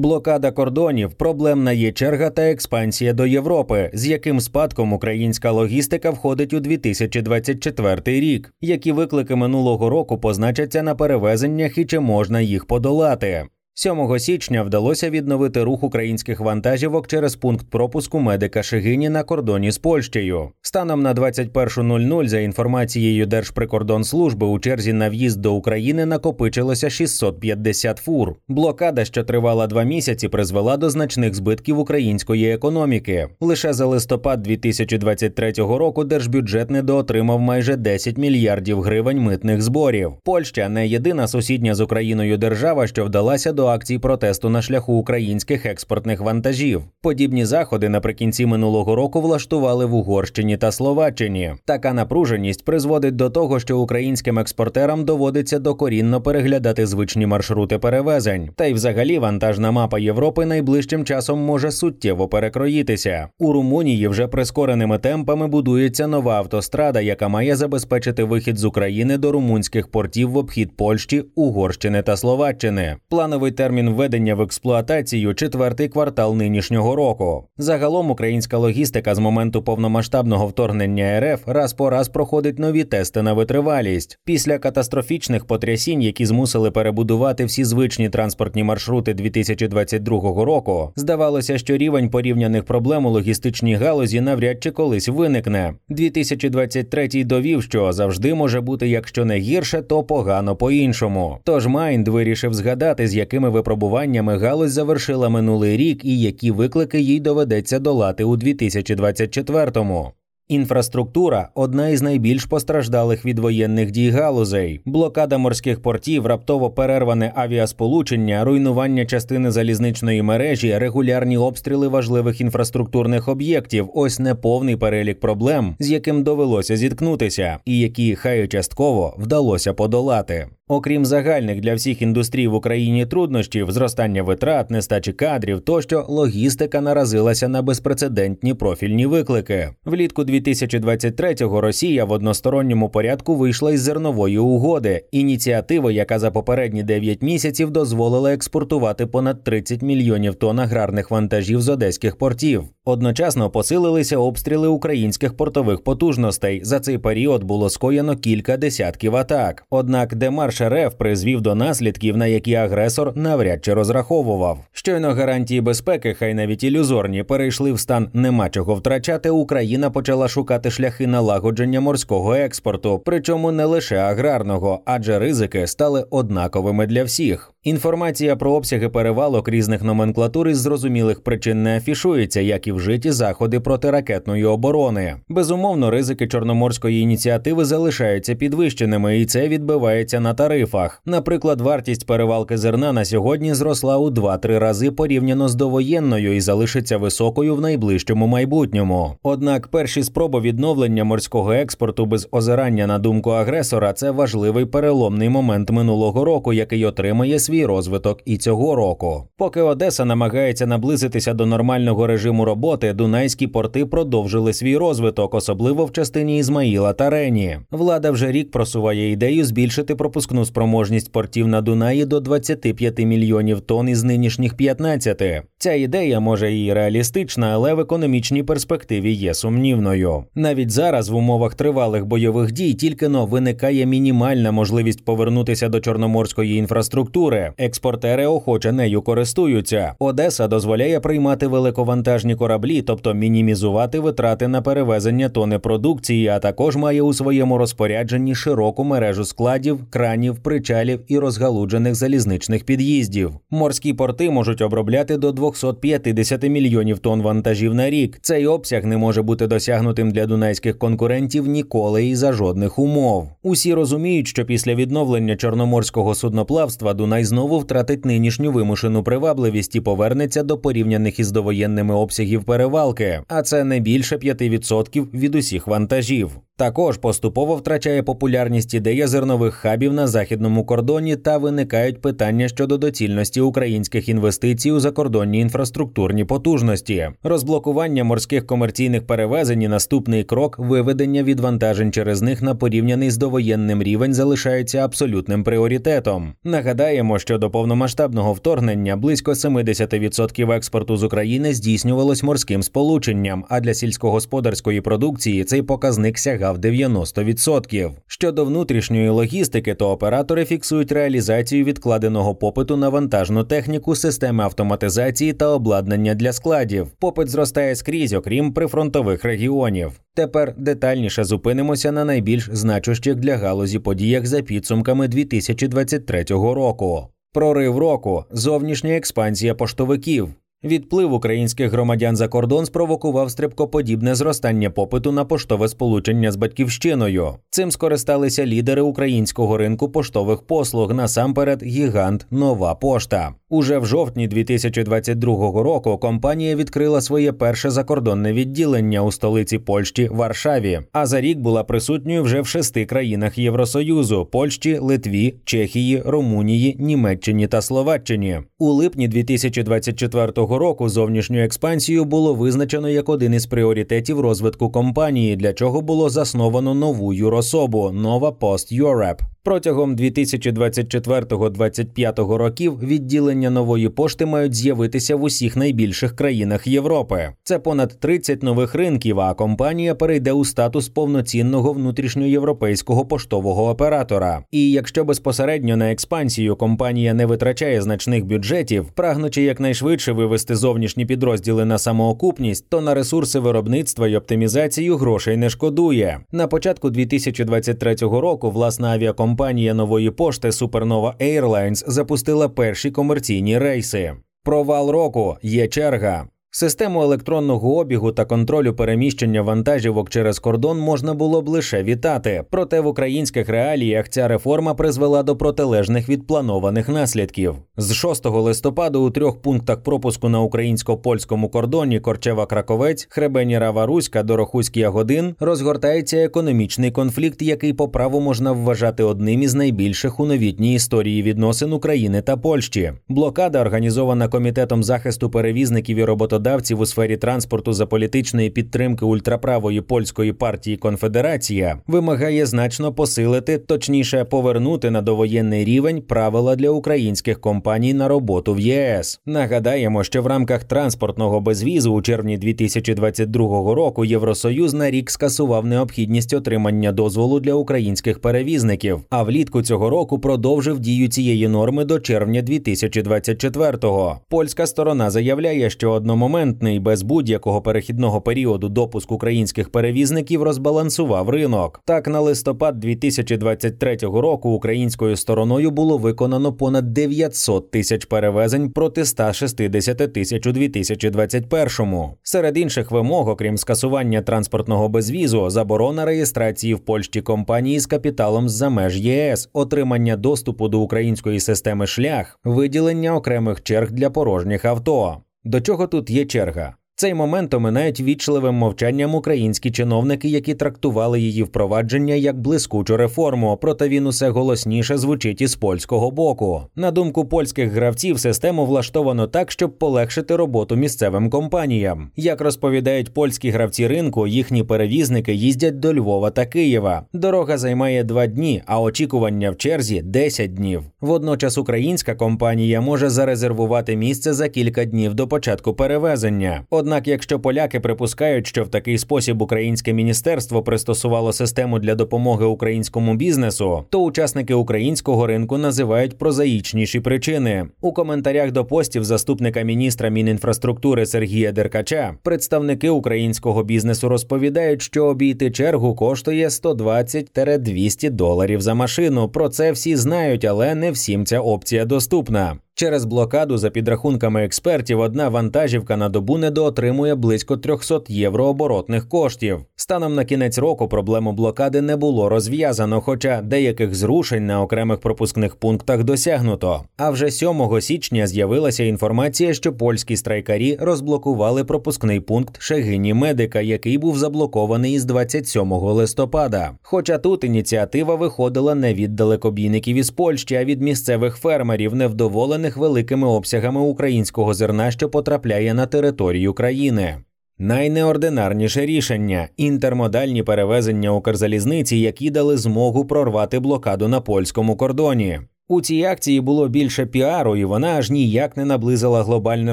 Блокада кордонів, проблемна є черга та експансія до Європи, з яким спадком українська логістика входить у 2024 рік. Які виклики минулого року позначаться на перевезеннях і чи можна їх подолати? 7 січня вдалося відновити рух українських вантажівок через пункт пропуску медика Шигині на кордоні з Польщею. Станом на 21.00, за інформацією Держприкордонслужби, у черзі на в'їзд до України накопичилося 650 фур. Блокада, що тривала два місяці, призвела до значних збитків української економіки. Лише за листопад 2023 року держбюджет недоотримав майже 10 мільярдів гривень митних зборів. Польща не єдина сусідня з Україною держава, що вдалася до акцій протесту на шляху українських експортних вантажів. Подібні заходи наприкінці минулого року влаштували в Угорщині та Словаччині. Така напруженість призводить до того, що українським експортерам доводиться докорінно переглядати звичні маршрути перевезень. Та й, взагалі, вантажна мапа Європи найближчим часом може суттєво перекроїтися. У Румунії вже прискореними темпами будується нова автострада, яка має забезпечити вихід з України до румунських портів в обхід Польщі, Угорщини та Словаччини. Плановий термін введення в експлуатацію четвертий квартал нинішнього року. Загалом українська логістика з моменту повномасштабного вторгнення РФ раз по раз проходить нові тести на витривалість. Після катастрофічних потрясінь, які змусили перебудувати всі звичні транспортні маршрути 2022 року, здавалося, що рівень порівняних проблем у логістичній галузі навряд чи колись виникне. 2023 довів, що завжди може бути, якщо не гірше, то погано по-іншому. Тож Майнд вирішив згадати, з якими випробуваннями галузь завершила минулий рік і які виклики їй доведеться долати у 2024-му. Інфраструктура одна із найбільш постраждалих від воєнних дій галузей. Блокада морських портів, раптово перерване авіасполучення, руйнування частини залізничної мережі, регулярні обстріли важливих інфраструктурних об'єктів ось неповний перелік проблем, з яким довелося зіткнутися, і які хай частково вдалося подолати. Окрім загальних для всіх індустрій в Україні труднощів, зростання витрат, нестачі кадрів, тощо логістика наразилася на безпрецедентні профільні виклики. Влітку 2023-го Росія в односторонньому порядку вийшла із зернової угоди, ініціативи, яка за попередні 9 місяців дозволила експортувати понад 30 мільйонів тонн аграрних вантажів з одеських портів. Одночасно посилилися обстріли українських портових потужностей. За цей період було скоєно кілька десятків атак. Однак демарш РФ призвів до наслідків, на які агресор навряд чи розраховував. Щойно гарантії безпеки, хай навіть ілюзорні, перейшли в стан нема чого втрачати. Україна почала шукати шляхи налагодження морського експорту, причому не лише аграрного, адже ризики стали однаковими для всіх. Інформація про обсяги перевалок різних номенклатур із зрозумілих причин не афішується, як і вжиті заходи протиракетної оборони. Безумовно, ризики чорноморської ініціативи залишаються підвищеними, і це відбивається на тарифах. Наприклад, вартість перевалки зерна на сьогодні зросла у 2-3 рази порівняно з довоєнною і залишиться високою в найближчому майбутньому. Однак перші спроби відновлення морського експорту без озирання на думку агресора це важливий переломний момент минулого року, який отримає свій розвиток і цього року. Поки Одеса намагається наблизитися до нормального режиму роботи, дунайські порти продовжили свій розвиток, особливо в частині Ізмаїла та Рені. Влада вже рік просуває ідею збільшити пропускну спроможність портів на Дунаї до 25 мільйонів тонн із нинішніх 15. Ця ідея може і реалістична, але в економічній перспективі є сумнівною. Навіть зараз в умовах тривалих бойових дій тільки но виникає мінімальна можливість повернутися до чорноморської інфраструктури. Експортери охоче нею користуються. Одеса дозволяє приймати великовантажні кораблі, тобто мінімізувати витрати на перевезення тони продукції, а також має у своєму розпорядженні широку мережу складів, кранів, причалів і розгалуджених залізничних під'їздів. Морські порти можуть обробляти до 250 мільйонів тонн вантажів на рік. Цей обсяг не може бути досягнутим для дунайських конкурентів ніколи і за жодних умов. Усі розуміють, що після відновлення чорноморського судноплавства Дунай знову втратить нинішню вимушену привабливість і повернеться до порівняних із довоєнними обсягів перевалки, а це не більше 5% від усіх вантажів. Також поступово втрачає популярність ідея зернових хабів на західному кордоні та виникають питання щодо доцільності українських інвестицій у закордонні інфраструктурні потужності, розблокування морських комерційних перевезень. і Наступний крок виведення відвантажень через них на порівняний з довоєнним рівень залишається абсолютним пріоритетом. Нагадаємо, що до повномасштабного вторгнення близько 70% експорту з України здійснювалось морським сполученням, а для сільськогосподарської продукції цей показник сягав 90%. Щодо внутрішньої логістики, то оператори фіксують реалізацію відкладеного попиту на вантажну техніку, системи автоматизації та обладнання для складів. Попит зростає скрізь, окрім прифронтових регіонів. Тепер детальніше зупинимося на найбільш значущих для галузі подіях за підсумками 2023 року. Прорив року, зовнішня експансія поштовиків. Відплив українських громадян за кордон спровокував стрибкоподібне зростання попиту на поштове сполучення з батьківщиною. Цим скористалися лідери українського ринку поштових послуг насамперед гігант Нова Пошта. Уже в жовтні 2022 року компанія відкрила своє перше закордонне відділення у столиці Польщі Варшаві. А за рік була присутньою вже в шести країнах Євросоюзу: Польщі, Литві, Чехії, Румунії, Німеччині та Словаччині. У липні 2024 року зовнішню експансію було визначено як один із пріоритетів розвитку компанії, для чого було засновано нову юрособу Нова Post Europe. Протягом 2024-2025 років відділення нової пошти мають з'явитися в усіх найбільших країнах Європи. Це понад 30 нових ринків. А компанія перейде у статус повноцінного внутрішньоєвропейського поштового оператора. І якщо безпосередньо на експансію компанія не витрачає значних бюджетів, прагнучи якнайшвидше вивести зовнішні підрозділи на самоокупність, то на ресурси виробництва й оптимізацію грошей не шкодує. На початку 2023 року власна авіакомпанія нової пошти Supernova Airlines запустила перші комерційні рейси. Провал року є черга. Систему електронного обігу та контролю переміщення вантажівок через кордон можна було б лише вітати, проте в українських реаліях ця реформа призвела до протилежних від планованих наслідків. З 6 листопада у трьох пунктах пропуску на українсько-польському кордоні Корчева Краковець, Хребеніра Варуська, Дорохуський Ягодин розгортається економічний конфлікт, який по праву можна вважати одним із найбільших у новітній історії відносин України та Польщі. Блокада, організована комітетом захисту перевізників і роботодавців, роботодавців у сфері транспорту за політичної підтримки ультраправої польської партії Конфедерація вимагає значно посилити, точніше повернути на довоєнний рівень правила для українських компаній на роботу в ЄС. Нагадаємо, що в рамках транспортного безвізу у червні 2022 року Євросоюз на рік скасував необхідність отримання дозволу для українських перевізників, а влітку цього року продовжив дію цієї норми до червня 2024-го. Польська сторона заявляє, що одному одномоментний без будь-якого перехідного періоду допуск українських перевізників розбалансував ринок. Так, на листопад 2023 року українською стороною було виконано понад 900 тисяч перевезень проти 160 тисяч у 2021-му. Серед інших вимог, окрім скасування транспортного безвізу, заборона реєстрації в Польщі компанії з капіталом з за меж ЄС, отримання доступу до української системи шлях, виділення окремих черг для порожніх авто. До чого тут є черга? Цей момент оминають вічливим мовчанням українські чиновники, які трактували її впровадження як блискучу реформу, проте він усе голосніше звучить із польського боку. На думку польських гравців, систему влаштовано так, щоб полегшити роботу місцевим компаніям. Як розповідають польські гравці ринку, їхні перевізники їздять до Львова та Києва. Дорога займає два дні, а очікування в черзі 10 днів. Водночас українська компанія може зарезервувати місце за кілька днів до початку перевезення. Однак, якщо поляки припускають, що в такий спосіб українське міністерство пристосувало систему для допомоги українському бізнесу, то учасники українського ринку називають прозаїчніші причини. У коментарях до постів заступника міністра Мінінфраструктури Сергія Деркача представники українського бізнесу розповідають, що обійти чергу коштує 120-200 доларів за машину. Про це всі знають, але не всім ця опція доступна. Через блокаду, за підрахунками експертів, одна вантажівка на добу недоотримує близько 300 євро оборотних коштів. Станом на кінець року проблему блокади не було розв'язано, хоча деяких зрушень на окремих пропускних пунктах досягнуто. А вже 7 січня з'явилася інформація, що польські страйкарі розблокували пропускний пункт Шегині Медика, який був заблокований із 27 листопада. Хоча тут ініціатива виходила не від далекобійників із Польщі, а від місцевих фермерів, невдоволених великими обсягами українського зерна, що потрапляє на територію країни. Найнеординарніше рішення інтермодальні перевезення Укрзалізниці, які дали змогу прорвати блокаду на польському кордоні. У цій акції було більше піару, і вона аж ніяк не наблизила глобальне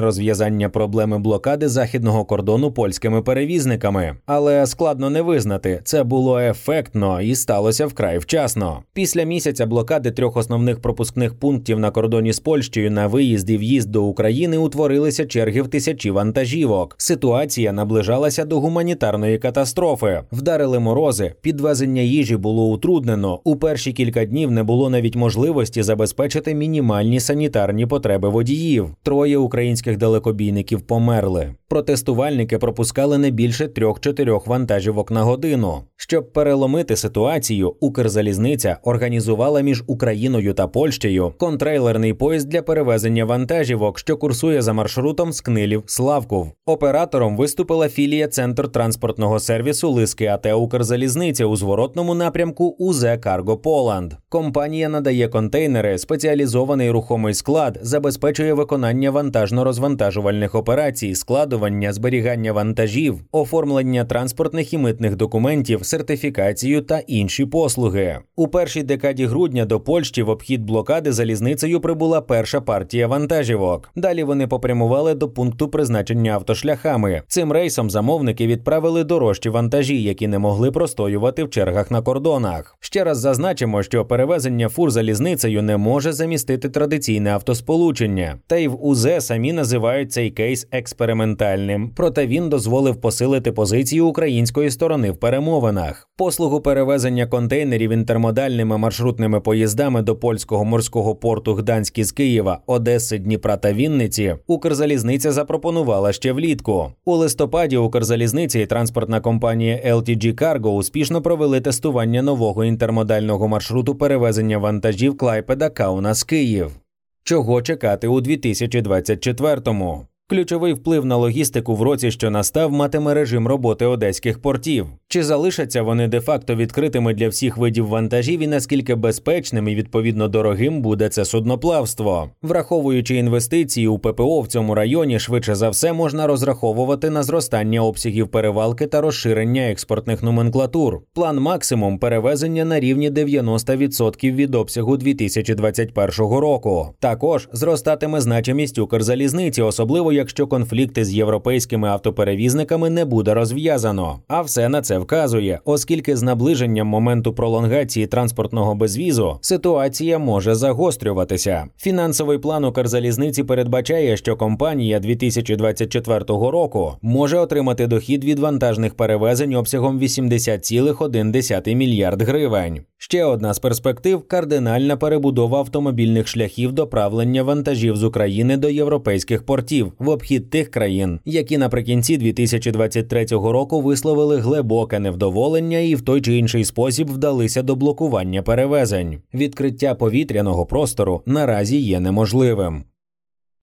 розв'язання проблеми блокади західного кордону польськими перевізниками. Але складно не визнати, це було ефектно і сталося вкрай вчасно. Після місяця блокади трьох основних пропускних пунктів на кордоні з Польщею на виїзд і в'їзд до України утворилися черги в тисячі вантажівок. Ситуація наближалася до гуманітарної катастрофи. Вдарили морози, підвезення їжі було утруднено. У перші кілька днів не було навіть можливості забезпечити мінімальні санітарні потреби водіїв. Троє українських далекобійників померли. Протестувальники пропускали не більше трьох-чотирьох вантажівок на годину. Щоб переломити ситуацію, Укрзалізниця організувала між Україною та Польщею контрейлерний поїзд для перевезення вантажівок, що курсує за маршрутом з Книлів Славков. Оператором виступила філія Центр транспортного сервісу Лиски АТ Укрзалізниця у зворотному напрямку УЗ Карго Поланд. Компанія надає контейнери, спеціалізований рухомий склад, забезпечує виконання вантажно-розвантажувальних операцій, складування, зберігання вантажів, оформлення транспортних і митних документів, сертифікацію та інші послуги. У першій декаді грудня до Польщі в обхід блокади залізницею прибула перша партія вантажівок. Далі вони попрямували до пункту призначення автошляхами. Цим рейсом замовники відправили дорожчі вантажі, які не могли простоювати в чергах на кордонах. Ще раз зазначимо, що перевезення фур залізницею не може замістити традиційне автосполучення, та й в УЗ самі називають цей кейс експериментальним. Проте він дозволив посилити позицію української сторони в перемовинах. Послугу перевезення контейнерів інтермодальними маршрутними поїздами до польського морського порту Гданськ із Києва, Одеси, Дніпра та Вінниці. Укрзалізниця запропонувала ще влітку. У листопаді Укрзалізниця і транспортна компанія LTG Cargo успішно провели тестування нового інтермодального маршруту перевезення вантажів Клайпеда Каунас Київ. Чого чекати у 2024-му? Ключовий вплив на логістику в році, що настав, матиме режим роботи одеських портів. Чи залишаться вони де-факто відкритими для всіх видів вантажів і наскільки безпечним і відповідно дорогим буде це судноплавство? Враховуючи інвестиції у ППО в цьому районі, швидше за все можна розраховувати на зростання обсягів перевалки та розширення експортних номенклатур. План максимум перевезення на рівні 90% від обсягу 2021 року. Також зростатиме значимість Укрзалізниці, особливо якщо конфлікти з європейськими автоперевізниками не буде розв'язано. А все на це вказує, оскільки з наближенням моменту пролонгації транспортного безвізу ситуація може загострюватися. Фінансовий план Укрзалізниці передбачає, що компанія 2024 року може отримати дохід від вантажних перевезень обсягом 80,1 мільярд гривень. Ще одна з перспектив кардинальна перебудова автомобільних шляхів доправлення вантажів з України до європейських портів в обхід тих країн, які наприкінці 2023 року висловили глибоке невдоволення і в той чи інший спосіб вдалися до блокування перевезень. Відкриття повітряного простору наразі є неможливим.